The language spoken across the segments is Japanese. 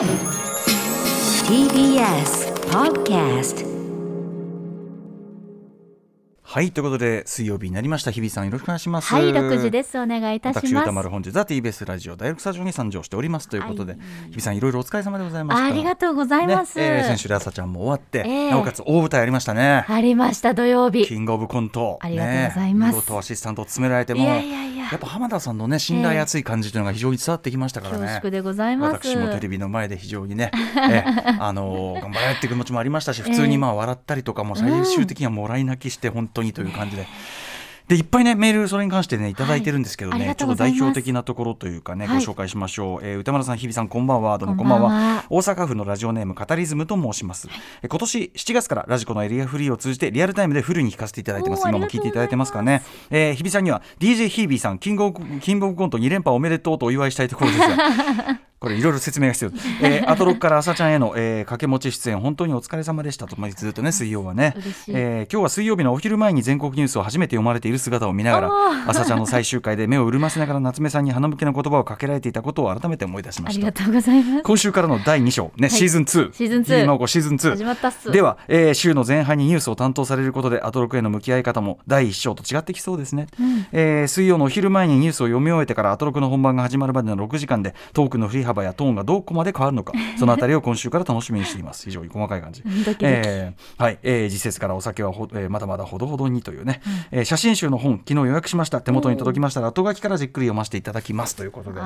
TBS Podcast はいということで水曜日になりました。日比さんよろしくお願いします。はい、6時です。お願いいたし私ます。歌丸本日は TBS ラジオ大学スタジオに参上しておりますということで、はい。日比さんいろいろお疲れ様でございましたありがとうございます。ねえー先週で朝ちゃんも終わって、ええなおかつ大舞台ありましたね。ありました、土曜日。キングオブコント。ありがとうございます。ねアシスタントを務められてもいやいやいややっぱ浜田さんのね信頼厚い感じというのが非常に伝わってきましたからね恐縮でございます。私もテレビの前で非常にね、えあのー頑張れっていう気持ちもありましたし普通にまあ笑ったりとかも最終的にはもらい泣きして本当にという感じで。でいっぱいねメールそれに関してねいただいてるんですけどね、はいちょっと代表的なところというかね、はい。ご紹介しましょう、えー歌丸さん日比さんこんばんは。どうもこんばんは。大阪府のラジオネームカタリズムと申します、え今年7月からラジコのエリアフリーを通じてリアルタイムでフルに聞かせていただいてます。今も聞いていただいてますかね、えー日比さんには DJ ヒービーさんキングオブキングオブコント2連覇おめでとうとお祝いしたいところですがこれいろいろ説明が必要。です、えー、アトロックから朝ちゃんへの、えー、掛け持ち出演本当にお疲れ様でしたとまあずっとね水曜はね。えー今日は水曜日のお昼前に全国ニュースを初めて読まれている姿を見ながら朝ちゃんの最終回で目を潤ませながら夏目さんに花向けの言葉をかけられていたことを改めて思い出しました。ありがとうございます。今週からの第2章。ね、シーズン2シーズン2日比真央子シーズン2始まったっす。では、えー週の前半にニュースを担当されることでアトロクへの向き合い方も第1章と違ってきそうですね、えー水曜のお昼前にニュースを読み終えてからアトロクの本番が始まるまでの6時間でトークの振り幅やトーンがどこまで変わるのか そのあたりを今週から楽しみにしています。非常に細かい感じ。ドえーはい、えー、時節からお酒はほ、えーまだまだほどほどにというね、えー写真集の本昨日予約しました。手元に届きましたら後書きからじっくり読ませていただきます。ということで。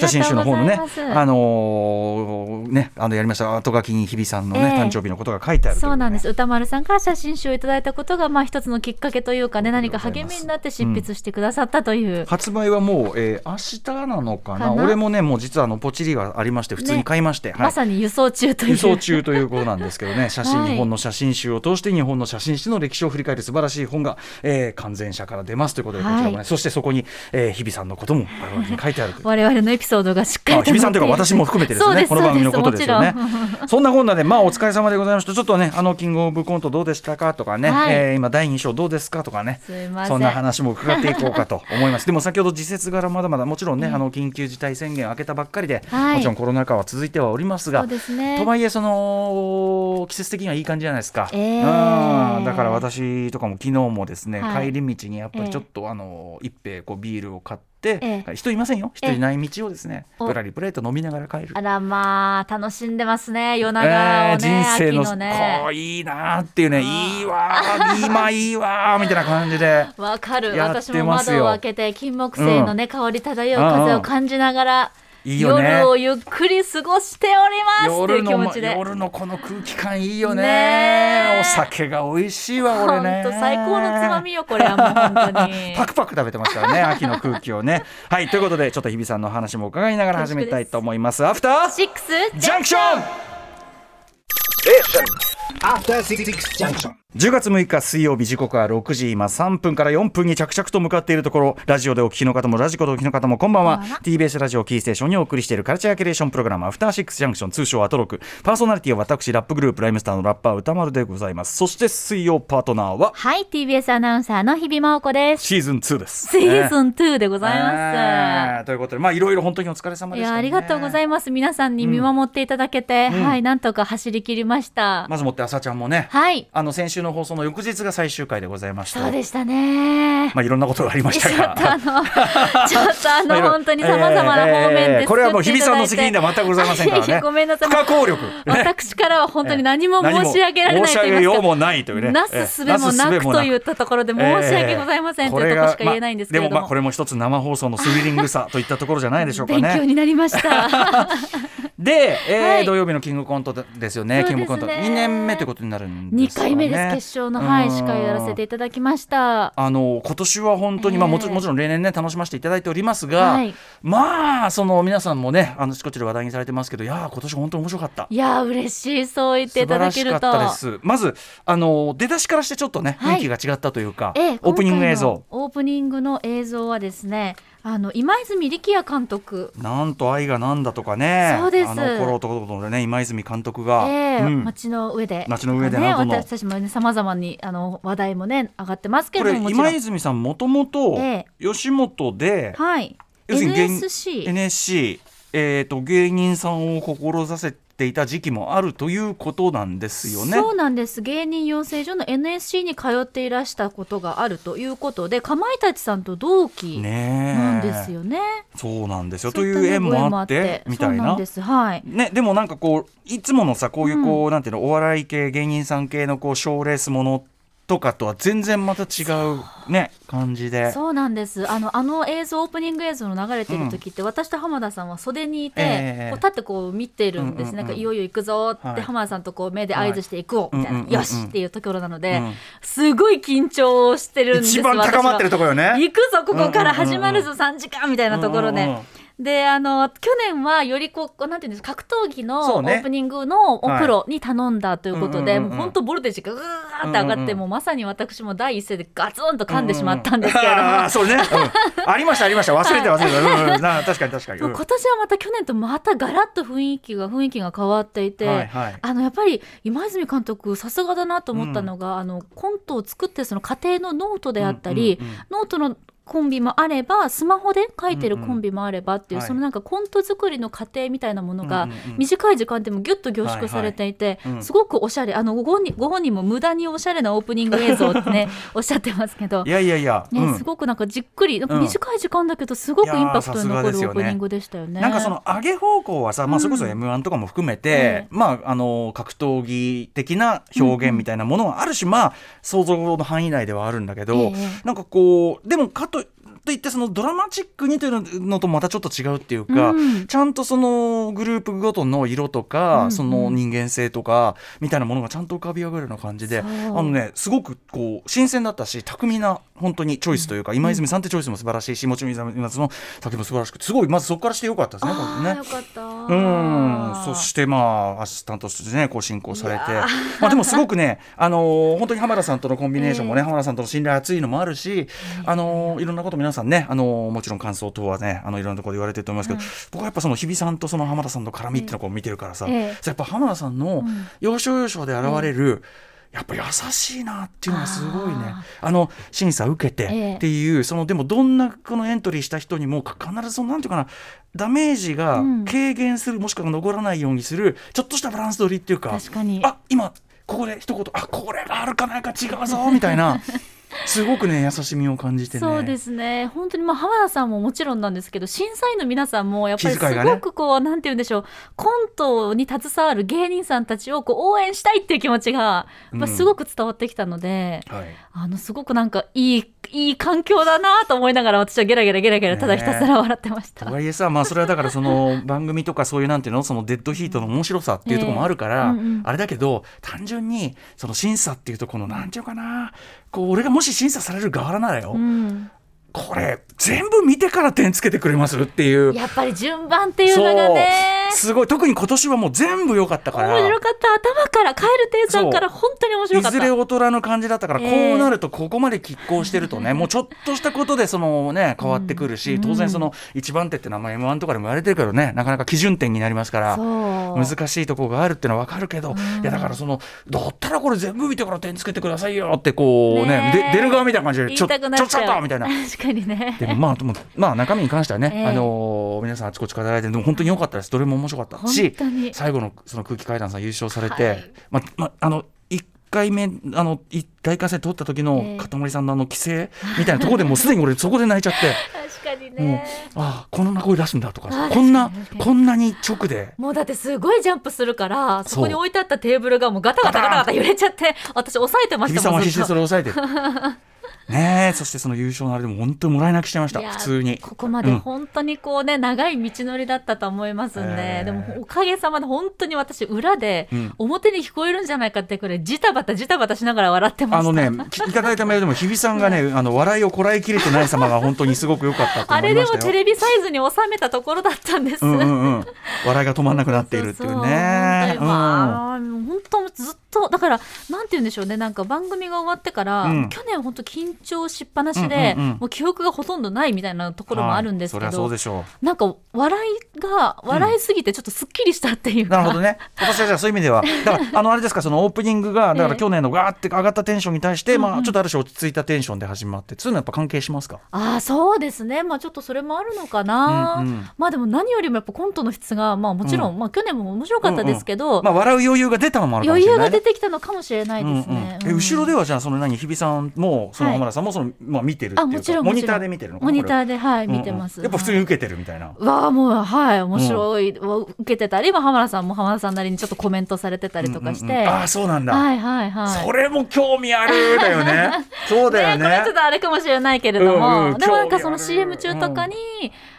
写真集の方のね。あのーねあのやりました。後書きに日比さんのね、ええ誕生日のことが書いてあるといそうなんです。ね歌丸さんから写真集をいただいたことがまあ一つのきっかけというかね何か励みになって執筆してくださったという、発売はもう、えー、明日なのかな？かな？俺もねもう実はあのポチリがありまして普通に買いまして、はい。まさに輸送中という。輸送中ということなんですけどね。写真、はい日本の写真集を通して日本の写真史の歴史を振り返る素晴らしい本が、えー、完全社から出ますということでこちらもね、はいそしてそこに、えー、日比さんのことも我々に書いてある。我々のエピソードがしっかり日比さんというか私も含めてですねこの番組のことですよね。そん。そんなこんなでまあお疲れ様でございました。ちょっとねあのキングオブコントどうでしたかとかね、はい。えー今第2章どうですかとかねそんな話も伺っていこうかと思います。でも先ほど時節柄まだまだもちろんね、あの緊急事態宣言明けたばっかりで、はい。もちろんコロナ禍は続いてはおりますがね。とはいえその季節的にはいい感じじゃないですか、えーうんだから私とかも昨日もですね、はい。帰り道にやっぱりちょっと、あの一杯こうビールを買って、ええ。人いませんよ。人いない道をですねお。ぶらりぶらりと飲みながら帰る。あらまあ楽しんでますね夜長をえーね、人生の秋のねこういいなーっていうねいいわー今いいわーみたいな感じでわかる。私も窓を開けて金木犀のね、香り漂う風を感じながら、いいよね。夜をゆっくり過ごしております。っていう夜の気持ちで。夜のこの空気感いいよね。ねえ。お酒が美味しいわ俺ね。本当最高のつまみよこれはもう本当に。パクパク食べてますからね 秋の空気をね。はいということでちょっと日比さんの話も伺いながら始めたいと思います。アフターシックスジャンクション After Six Junction. 10月6日水曜日時刻は6時今3分から4分に着々と向かっているところ。ラジオでお聞きの方もラジコでお聞きの方もこんばんは。TBS ラジオキーステーションにお送りしているカルチャーキュレーションプログラムアフターシックスジャンクション通称アトロク。パーソナリティは私ラップグループライムスターのラッパー歌丸でございます。そして水曜パートナーははい TBS アナウンサーの日比真央子です。シーズン2です。シーズン2でございえまーということでまあいろいろ本当にお疲れ様す、でした、ね、いやありがとうございます。皆さんに見守っていただけて、はいなんとか走り切りました、まずもって朝ちゃんもね、はい。あの先週の放送の翌日が最終回でございましたそうでしたね。まあいろんなことがありましたちょっとが。あのちょっとあの 本当にさまざまな方面でえーこれはもう日比さんの責任では全くございませんからね。ごめんなさい。不可抗力私からは本当に何も申し上げられないと言いますか。上げようもないというね。なすすべもなくといったところで申し訳ございません。というところしか言えないんですけれども。でもまあこれも一つ生放送のスリリングさといったところじゃないでしょうか 勉強ね。になりました。で、えーはい。土曜日のキングコントですよね。ね。キングコント2年目ということになるん二ですかね。回目です決勝のはい司会をやらせていただきました。あの今年は本当に、まあ、もちええもちろん例年ね楽しませていただいておりますが、はいまあその皆さんもねあのちこちで話題にされてますけどいやー今年本当に面白かった。いやー嬉しいそう言って素いただけると。たです。まずあの出だしからしてちょっとね、はい雰囲気が違ったというか、ええオープニング映像オープニングの映像はですねあの今泉力也監督。なんと愛がなんだとかね。そうです。あの頃とことでね今泉監督が、ええうん。街の上で。街の上でね私たちもねさまざまにあの話題もね上がってますけども今泉さんもともとえ。吉本で、はい。要するに現 NSC NSC えー、と芸人さんを志せていた時期もあるということなんですよね。そうなんです。芸人養成所の NSC に通っていらしたことがあるということでかまいたちさんと同期なんですよね。そうなんですよ。という縁もあってみたいな。で。す。はい。ね、でもなんかこういつものさこういうこう、なんていうのお笑い系芸人さん系のこう賞レースものとかとは全然また違うね感じで。そうなんです。あのあの映像オープニング映像の流れてる時って、私と浜田さんは袖にいて、ええ。こう立ってこう見てるんです、うんうんうんなんかいよいよ行くぞって、はい。浜田さんとこう目で合図していくを、みたいな、うんうんうんうんよしっていうところなので、うん。すごい緊張してるんです。一番高まってるところよね。行くぞここから始まるぞ、3時間みたいなところで。うんうんうんであの去年はよりこうなんていうんですか格闘技のオープニングのはいプロに頼んだということで、うんうんうんうん。もう本当ボルテージがぐーって上がって、うんうんうんもうまさに私も第一声でガツンと噛んでしまったんですけれども、あーそうね、うん。ありましたありました。忘れて忘れて、うんうん。な確かに確かに、今年はまた去年とまたガラッと雰囲気が雰囲気が変わっていて、はいはい。あのやっぱり今泉監督さすがだなと思ったのが、あのコントを作ってその過程のノートであったり、うんうんうん。ノートのコンビもあればスマホで書いてるコンビもあればっていう、はいそのなんかコント作りの過程みたいなものがうんうんうん。短い時間でもギュッと凝縮されていて、はいはい。うんすごくおしゃれあのご本人ご本人も無駄におしゃれなオープニング映像ってね おっしゃってますけど。い。やいやいや、ねうん。すごくなんかじっくりなんかうん。短い時間だけどすごくインパクトに残るオープニングでしたよね。なんかその上げ方向はさ、まあ、それこそ m 1とかも含めて、ええ。まあ、あの格闘技的な表現みたいなものはあるし、まあ想像の範囲内ではあるんだけど、ええなんかこうでもかとといってそのドラマチックにというのとまたちょっと違うっていうか、うん。ちゃんとそのグループごとの色とか、うんうん。その人間性とかみたいなものがちゃんと浮かび上がるような感じであのねすごくこう新鮮だったし巧みな本当にチョイスというか、今泉さんってチョイスも素晴らしいしもちろん今泉さんの先も素晴らしくてすごいまずそこからしてよかったですね。ね。よかった。うん。そしてまあアシスタントとしてねこう進行されて。まあでもすごくねあのー本当に浜田さんとのコンビネーションもね、ええ。浜田さんとの信頼厚いのもあるし、あのーいろんなこと皆さんねあのーもちろん感想等はねあのいろんなところで言われてると思いますけど、僕はやっぱその日比さんとその浜田さんの絡みっていうのをこう見てるからさ、ええ。やっぱ浜田さんの要所要所で現れる、やっぱ優しいなっていうのがすごいね。ああの審査受けてええっていう、そのでもどんなこのエントリーした人にもか必ずそのなんていうかなダメージがうん。軽減する、もしくは残らないようにするちょっとしたバランス取りっていうか確かに。あ今ここで一言あこれがあるかないか違うぞみたいな すごくね優しみを感じてね。そうですね。本当にまあ浜田さんももちろんなんですけど審査員の皆さんもやっぱりすごくこう、なんて言うんでしょう。コントに携わる芸人さんたちをこう応援したいっていう気持ちがやっぱすごく伝わってきたので、はい。あのすごくなんかいいいい環境だなと思いながら私はゲラゲラゲラゲラただひたすら笑ってました。とはいえさ、まあ、それはだからその番組とかそういうなんていうのそのデッドヒートの面白さっていうところもあるから、ええうんうん。あれだけど単純にその審査っていうとこのなんていうかなこう俺がもし審査される側ならよ、うん。これ全部見てから点つけてくれますっていう。やっぱり順番っていうのがねすごい。特に今年はもう全部良かったから。面白かった。頭からカエル亭さんから本当に面白かった。いずれ大人の感じだったから、ええこうなるとここまで拮抗してるとね、もうちょっとしたことでそのね変わってくるし、当然その一番手って名前 M1 とかでも言われてるけどねなかなか基準点になりますから難しいところがあるっていうのは分かるけど、いやだからそのだったらこれ全部見てから点つけてくださいよってこうねね出る側みたいな感じでちょちょちょっとみたいな。確かにね。でもまあまあ中身に関してはね、ええあのー皆さんあちこちからいただいてでも本当に良かったです。どれも面白かった。し最後のその空気階段さん優勝されて、はい。ままあの1回目あのい大会戦取った時えのえかたまりさんのあの規制みたいなところでもうすでに俺そこで泣いちゃって。確かにもうねああこんな声出すんだとかあこんなこんなに直で。もうだってすごいジャンプするからそこに置いてあったテーブルがもうガタガタガタガタ揺れちゃって私押さえてましたもんさんは必死でそずっとれを抑えて。る ねえそしてその優勝のあれでも本当にもらい泣きしてました普通に。ここまでうん。本当にこうね、長い道のりだったと思いますんで、ええでもおかげさまで本当に私裏でうん。表に聞こえるんじゃないかってくらいジタバタジタバタしながら笑ってました。あのねきいただいたメールでも日比さんがね あの笑いをこらえきれてない様が本当にすごく良かったとあれで思いましたよ。もテレビサイズに収めたところだったんです、うんうんうん、笑いが止まんなくなっているっていうね。本当ずっとだからなんて言うんでしょうね。なんか番組が終わってから、うん。去年本当緊張しっぱなしで、うんうんうん。もう記憶がほとんどないみたいなところもあるんですけど、はいそうでしょなんか笑いが笑いすぎてちょっとすっきりしたっていうう。か、なるほどね。今年はじゃあそういう意味では、だから あのあれですかそのオープニングがだからええ去年のガーって上がったテンションに対して、まうんうん。あちょっとある種落ち着いたテンションで始まって、そういうのやっぱ関係しますか？ああそうですね。まあちょっとそれもあるのかな、うんうん。まあでも何よりもやっぱコントの質がまあもちろん、うまあ去年も面白かったですけど、まあ笑う余裕が出たのもあるかもし余れない、ね。裕が出てきたのかもしれないですね、うんうん。え後ろではじゃあその何日比さんもそのはい。浜田さんもその、まあ見てるっていうかモニターで見てるのモニターーでは。い見てます、やっぱ普通に受けてるみたいな、わあもうはい面白い、受けてたり、まあ、浜田さんも浜田さんなりにちょっとコメントされてたりとかして、ああそうなんだ、はいはいはい。それも興味あるだよね。そうだよね、これちょっねとあれかもしれないけれども、でもなんかその CM 中とかに、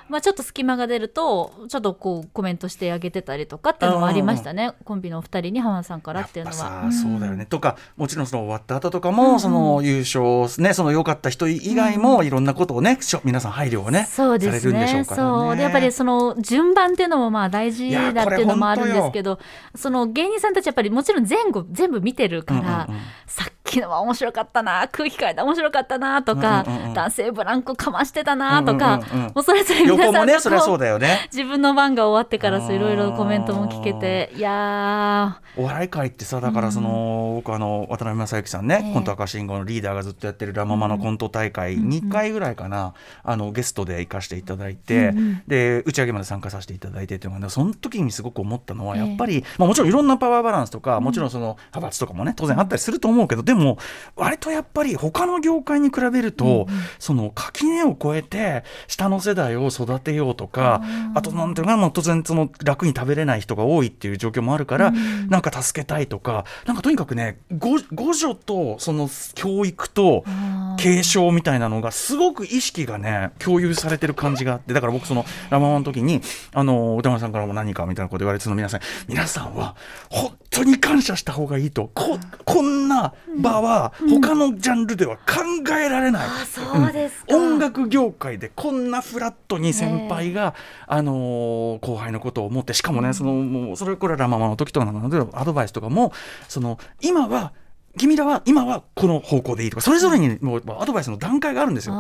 まあ、ちょっと隙間が出るとちょっとこうコメントしてあげてたりとかっていうのもありましたね、コンビのお二人に浜田さんからっていうのは。さ、そうだよね。とかもちろんその終わった後とかも、その優勝ねその良かった人以外もいろんなことをね、皆さん配慮をねそうですされるんでしょねうからね。そう。でやっぱりその順番っていうのもまあ大事だっていうのもあるんですけどその芸人さんたちやっぱりもちろん前後全部見てるから、うんうんうん。さっきのは面白かったな空気階段面白かったなとか、うんうんうん男性ブランコかましてたなとか、うんうんうん。もうそれぞれ皆さんとねそりゃそうこうだよね。自分の番が終わってからいろいろコメントも聞けていやお笑い界ってさだからその、僕あの渡辺正行さんね、ええ。コント赤信号のリーダーがずっとやってるラ・ママのコント大会、2回ぐらいかなあのゲストで行かせていただいて、うんうん。で打ち上げまで参加させていただいてっていうのが、ね、その時にすごく思ったのはええ。やっぱり、まあ、もちろんいろんなパワーバランスとかもちろんその派閥とかもね当然あったりすると思うけどでも割とやっぱり他の業界に比べると、その垣根を越えて下の世代を育てようとかあとなんていうのかな、まあ、当然その楽に食べれない人が多いっていう状況もあるから、なんか助けたいとかなんかとにかくねご互助とその教育と継承みたいなのがすごく意識がね共有されてる感じがあってだから僕そのラ・ママの時にあの歌丸さんからも何かみたいなこと言われてその皆さん皆さんは本当に感謝した方がいいと。ここんな場は他のジャンルでは考えられない、うですか、音楽業界でこんなフラットに先輩が、あのー後輩のことを思ってしかもね、そのもうそれこれラ・ママの時とかなのでアドバイスとかもその今は君らは今はこの方向でいいとかそれぞれにもうアドバイスの段階があるんですよ。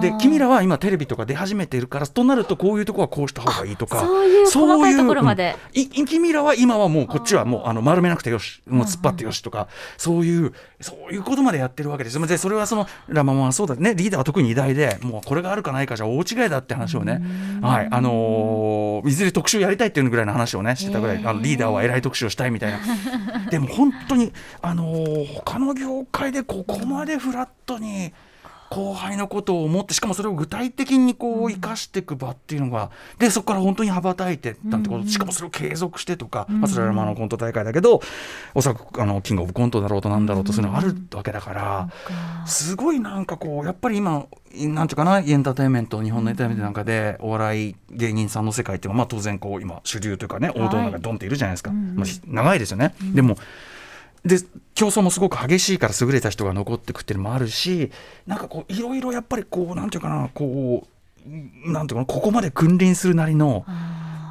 で君らは今テレビとか出始めてるからとなるとこういうとこはこうした方がいいとか。そういう細かいところまで。そう君らは今はもうこっちはもうあの丸めなくてよしもう突っ張ってよしとか、そういうそういうことまでやってるわけですよでそれはそのラ・ママはそうだね。リーダーは特に偉大でもうこれがあるかないかじゃ大違いだって話をね。はいあのーいずれ特集やりたいっていうぐらいの話をねしてたぐらい、あのリーダーは偉い特集をしたいみたいな。でも本当にあのー他の業界でここまでフラットに後輩のことを思ってしかもそれを具体的にこう生かしていく場っていうのがでそこから本当に羽ばたいてったってこと。しかもそれを継続してとか、まあ、それはまああのコント大会だけどおそらくあのキングオブコントだろうとなんだろうとそういうのがあるわけだから。すごいなんかこうやっぱり今なんていうかなエンターテインメント日本のエンターテインメントなんかでお笑い芸人さんの世界っていうのはまあ当然こう今主流というかね王道の中でドンっているじゃないですか、まあ、長いですよね、でもで競争もすごく激しいから優れた人が残ってくっていうのもあるしなんかこういろいろやっぱりこうなんていうかなこうなんていうかなここまで君臨するなりの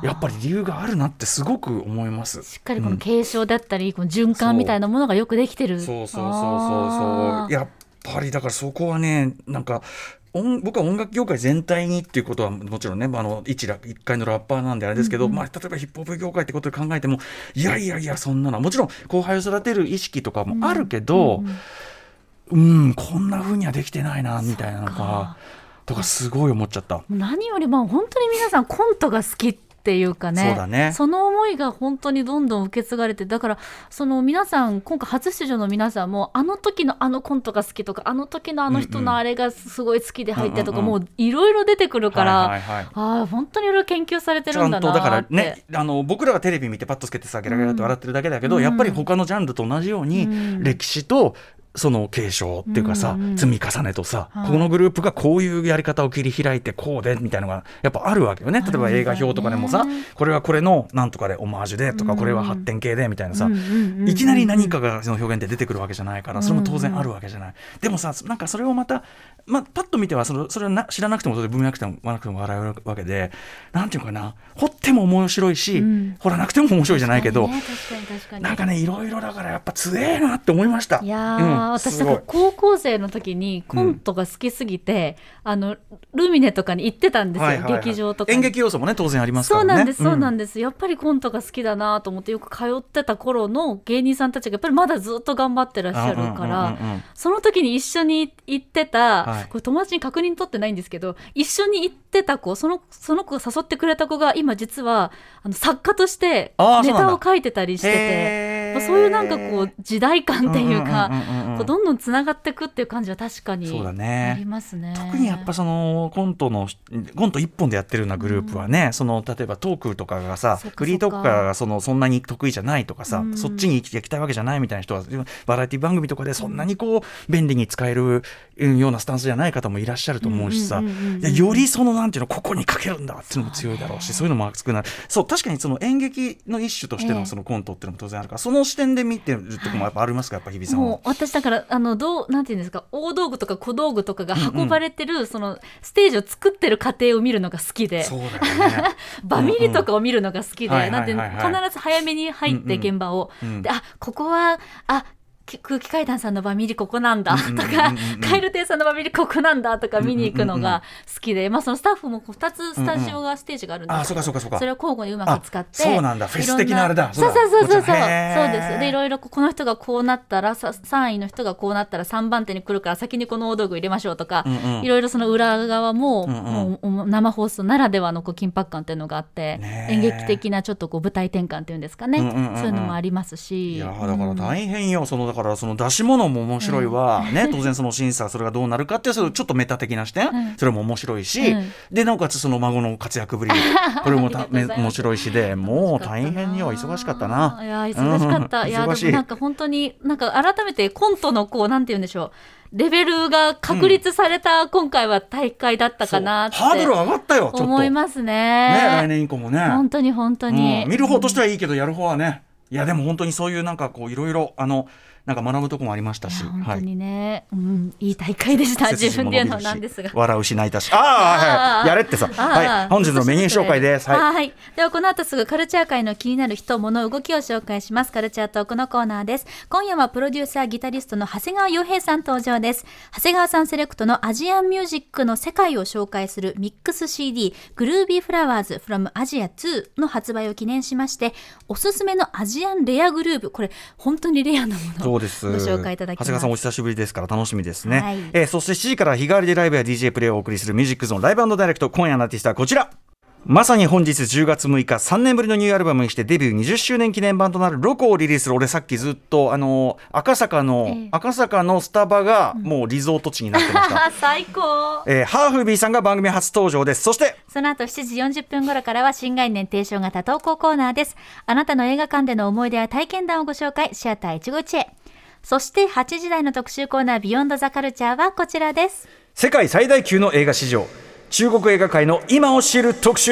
やっぱり理由があるなってすごく思います。しっかりこの継承だったり、この循環みたいなものがよくできてる。そう。そうそうそうそうやっぱりだからそこはねなんか音僕は音楽業界全体にっていうことはもちろんね、まあ、あの一ラ一回のラッパーなんであれですけど、まあ、例えばヒップホップ業界ってことで考えてもいやいやいやそんなの。はもちろん後輩を育てる意識とかもあるけど、うんこんな風にはできてないなみたいなのがとかすごい思っちゃった。何よりも本当に皆さんコントが好きっていうかね。そうだね。その思いが本当にどんどん受け継がれてだからその皆さん今回初出場の皆さんもあの時のあのコントが好きとかあの時のあの人のあれがすごい好きで入ってとか、うんうんうん。もういろいろ出てくるから、はいはいはいああ本当にいろいろ研究されてちるんだなゃんとだから。ねあの僕らはテレビ見てパッとつけてさゲラゲラって笑ってるだけだけど、うん。やっぱり他のジャンルと同じように、うん。歴史とその継承っていうかさ、うんうん積み重ねとさ、はい。このグループがこういうやり方を切り開いてこうでみたいなのがやっぱあるわけよね。例えば映画表とかでもさ、ね。これはこれのなんとかでオマージュでとか、うんこれは発展系でみたいなさ、うん。いきなり何かがその表現で出てくるわけじゃないからそれも当然あるわけじゃない、でもさなんかそれをまた、まあ、パッと見てはそれそれはな知らなくてもそれ文脈なくてもなくても笑えるわけでなんていうのかな掘っても面白いし、うん。掘らなくても面白いじゃないけど、ねなんかねいろいろだからやっぱ強えなって思いました。いやうん私高校生の時にコントが好きすぎて、あのルミネとかに行ってたんですよ、はいはいはい。劇場とかに。演劇要素もね当然ありますからね。そうなんです、そうなんでです。やっぱりコントが好きだなと思ってよく通ってた頃の芸人さんたちがやっぱりまだずっと頑張ってらっしゃるから、うんうんうんうんその時に一緒に行ってた、はいこれ友達に確認取ってないんですけど、一緒に行ってた子、そのその子が誘ってくれた子が今実はあの作家としてネタを書いてたりしてて、へーまあそういうなんかこう時代感っていうか、どんどんつながっていくっていう感じは確かにありますね。特にやっぱそのコントのコント一本でやってるようなグループはね、その例えばトークとかがさフリートークがそのそんなに得意じゃないとかさ、うんそっちに行きたいわけじゃないみたいな人はバラエティ番組とかでそんなにこう便利に使えるようなスタンスじゃない方もいらっしゃると思うしさ、よりそのなんていうのここにかけるんだっていうのも強いだろうしそういうのも熱くなるそう確かにその演劇の一種としてええのそのコントっていうのも当然あるから、その視点で見てるとこもやっぱありますかやっぱ日比さんは。もう。私だからあのどうなんていうんですか大道具とか小道具とかが運ばれてる、そのステージを作ってる過程を見るのが好きでそうだよね。バミリとかを見るのが好きで、うんうん。なんてはいはいはい。はい必ず早めに入って現場を、うんうん。であここはあき空気階段さんのバミリここなんだ。とか、カエル亭さんのバミリここなんだとか見に行くのが好きで、まあ、そのスタッフも2つスタジオがステージがあるんですあそうかそうかそうか。それを交互にうまく使って。あそうなんだ。フェス的なあれだ。そうそうそうそうそうそう。です。でいろいろこの人がこうなったらさ3位の人がこうなったら3番手に来るから先にこの大道具入れましょうとか、いろいろその裏側も,、もう生放送ならではのこう緊迫感っていうのがあって、演劇的なちょっとこう舞台転換っていうんですかね、そういうのもありますし。いやーだから大変よ、そのだからその出し物も面白いわ、ね当然その審査それがどうなるかっていうそれちょっとメタ的な視点、うん。それも面白いし、うん。でなおかつその孫の活躍ぶり これもた面白いしでもう大変よ忙しかったな。いや忙しかった、うん。いや忙しい。でもなんか本当になんか改めてコントのこうなんて言うんでしょう。レベルが確立された今回は大会だったかなってそう。ハードル上がったよと。思いますね。ね来年以降もね。本当に本当に、うん。見る方としてはいいけどやる方はね。いやでも本当にそういうなんかこういろいろあのなんか学ぶとこもありましたし。本当はいにね、うん、いい大会でした 自分で言うのはなんですが。笑うし泣いたし。ああ、はい、やれってさ。はい、本日のメニュー紹介です。はい。はい。ではこの後すぐカルチャー界の気になる人、物、動きを紹介します。カルチャートークのコーナーです。今夜はプロデューサー、ギタリストの長谷川洋平さん登場です。長谷川さんセレクトのアジアンミュージックの世界を紹介するミックス CD、グルービーフラワーズ from Asia 2の発売を記念しまして、おすすめのアジアンレアグルーブ、これ本当にレアなものそうです。紹介いただき。長谷川さんお久しぶりですから楽しみですね。はいえーそして7時から日替わりでライブや DJ プレイをお送りするミュージックゾーンライブダイレクト今夜のアーティストはこちら。まさに本日10月6日3年ぶりのニューアルバムにしてデビュー20周年記念版となるロコをリリースする俺さっきずっとあの赤坂の、ええ赤坂のスタバがもうリゾート地になってました。最高えーハーフビーさんが番組初登場です。そしてその後7時40分頃からは新概念提唱型投稿コーナーです。あなたの映画館での思い出や体験談をご紹介、シアター一期一会。そして8時台の特集コーナービヨンドザカルチャーはこちらです。世界最大級の映画市場中国映画界の今を知る特集。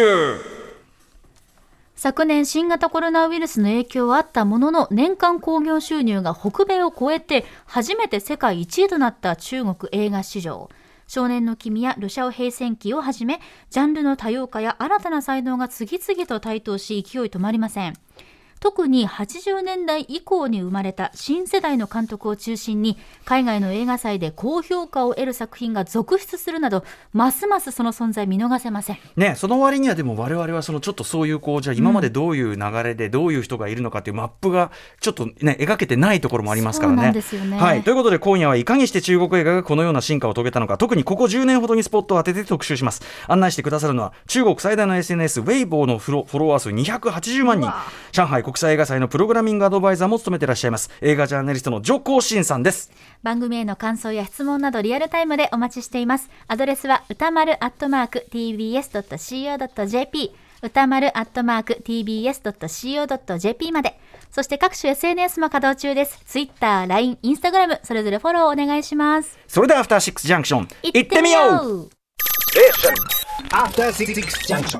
昨年新型コロナウイルスの影響はあったものの年間興行収入が北米を超えて初めて世界1位となった中国映画市場。少年の君やルシャオ平戦記をはじめジャンルの多様化や新たな才能が次々と台頭し勢い止まりません特に80年代以降に生まれた新世代の監督を中心に海外の映画祭で高評価を得る作品が続出するなどますますその存在見逃せません。ね、その割にはでも我々はそのちょっとそういうこうじゃあ今までどういう流れでどういう人がいるのかっていうマップがちょっとね描けてないところもありますからね。そうなんですよね。はい、ということで今夜はいかにして中国映画がこのような進化を遂げたのか。特にここ10年ほどにスポットを当てて特集します。案内してくださるのは中国最大の SNS ウェイボーのフォロフォロワー数280万人。上海国際映画祭のプログラミングアドバイザーも務めていらっしゃいます映画ジャーナリストのジョコウシンさんです。番組への感想や質問などリアルタイムでお待ちしています。アドレスは歌丸アットマーク tbs.co.jp 歌丸アットマーク tbs.co.jp まで。そして各種 SNS も稼働中です。Twitter、LINE、Instagram それぞれフォローお願いします。それではアフターシックスジャンクション行ってみようう After Six Junction.